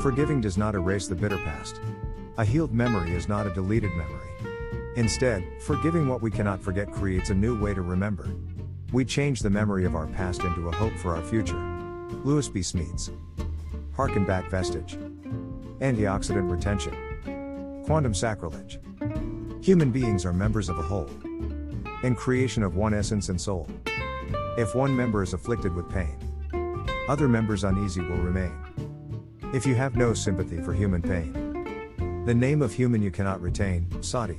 Forgiving does not erase the bitter past. A healed memory is not a deleted memory. Instead, forgiving what we cannot forget creates a new way to remember. We change the memory of our past into a hope for our future. Lewis B. Smedes. Harken back vestige. Antioxidant retention. Quantum sacrilege. Human beings are members of a whole. In creation of one essence and soul. If one member is afflicted with pain, other members uneasy will remain. If you have no sympathy for human pain, the name of human you cannot retain, Sadi.